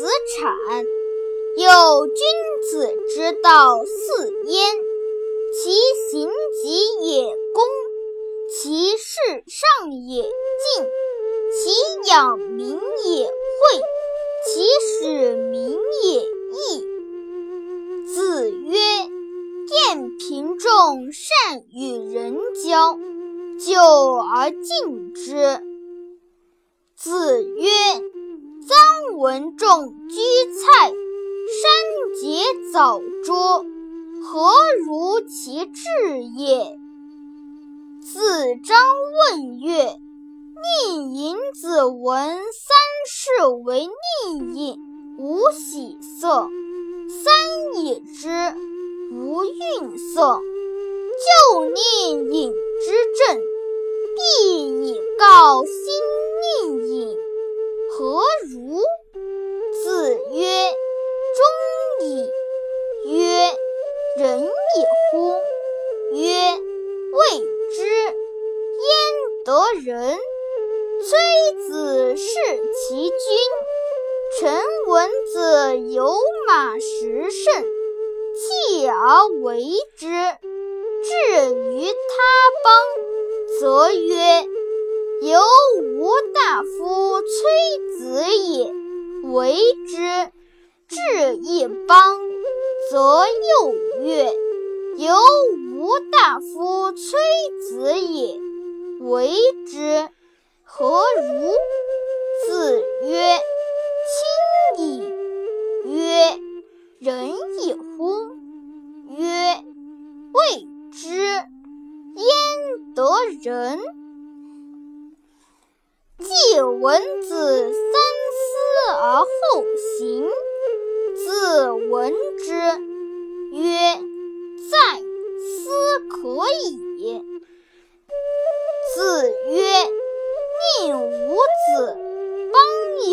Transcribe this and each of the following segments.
子产。有君子之道四焉：其行己也恭，其事上也敬，其养民也惠，其使民也义。子曰：“见贫众，善与人交，久而敬之。”子曰：“文仲居菜。”山节藻捉，何如其志也？子张问曰：“宁尹子闻三世为宁尹，无喜色；三已之，无愠色。就令尹之政，必以告新令尹，何如？”仁也乎？曰：未之。焉得仁？崔子弑其君。臣闻子有马十乘，弃而为之。至于他邦，则曰：由吾大夫崔子也，为之。至一邦，则又曰：“有吾大夫崔子也，为之，何如？”子曰：“亲矣。”曰：“仁也乎？”曰：“未之。焉得仁？”季文子三思而后行。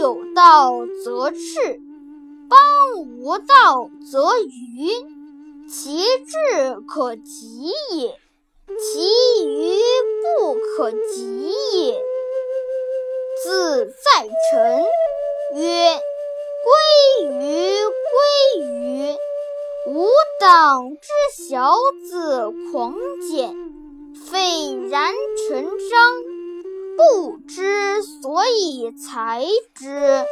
有道则仕，邦无道则愚。其志可及也，其愚不可及也。”子在臣曰：“归于。”归于吾党之小子狂简，斐然成章，不知所以才知。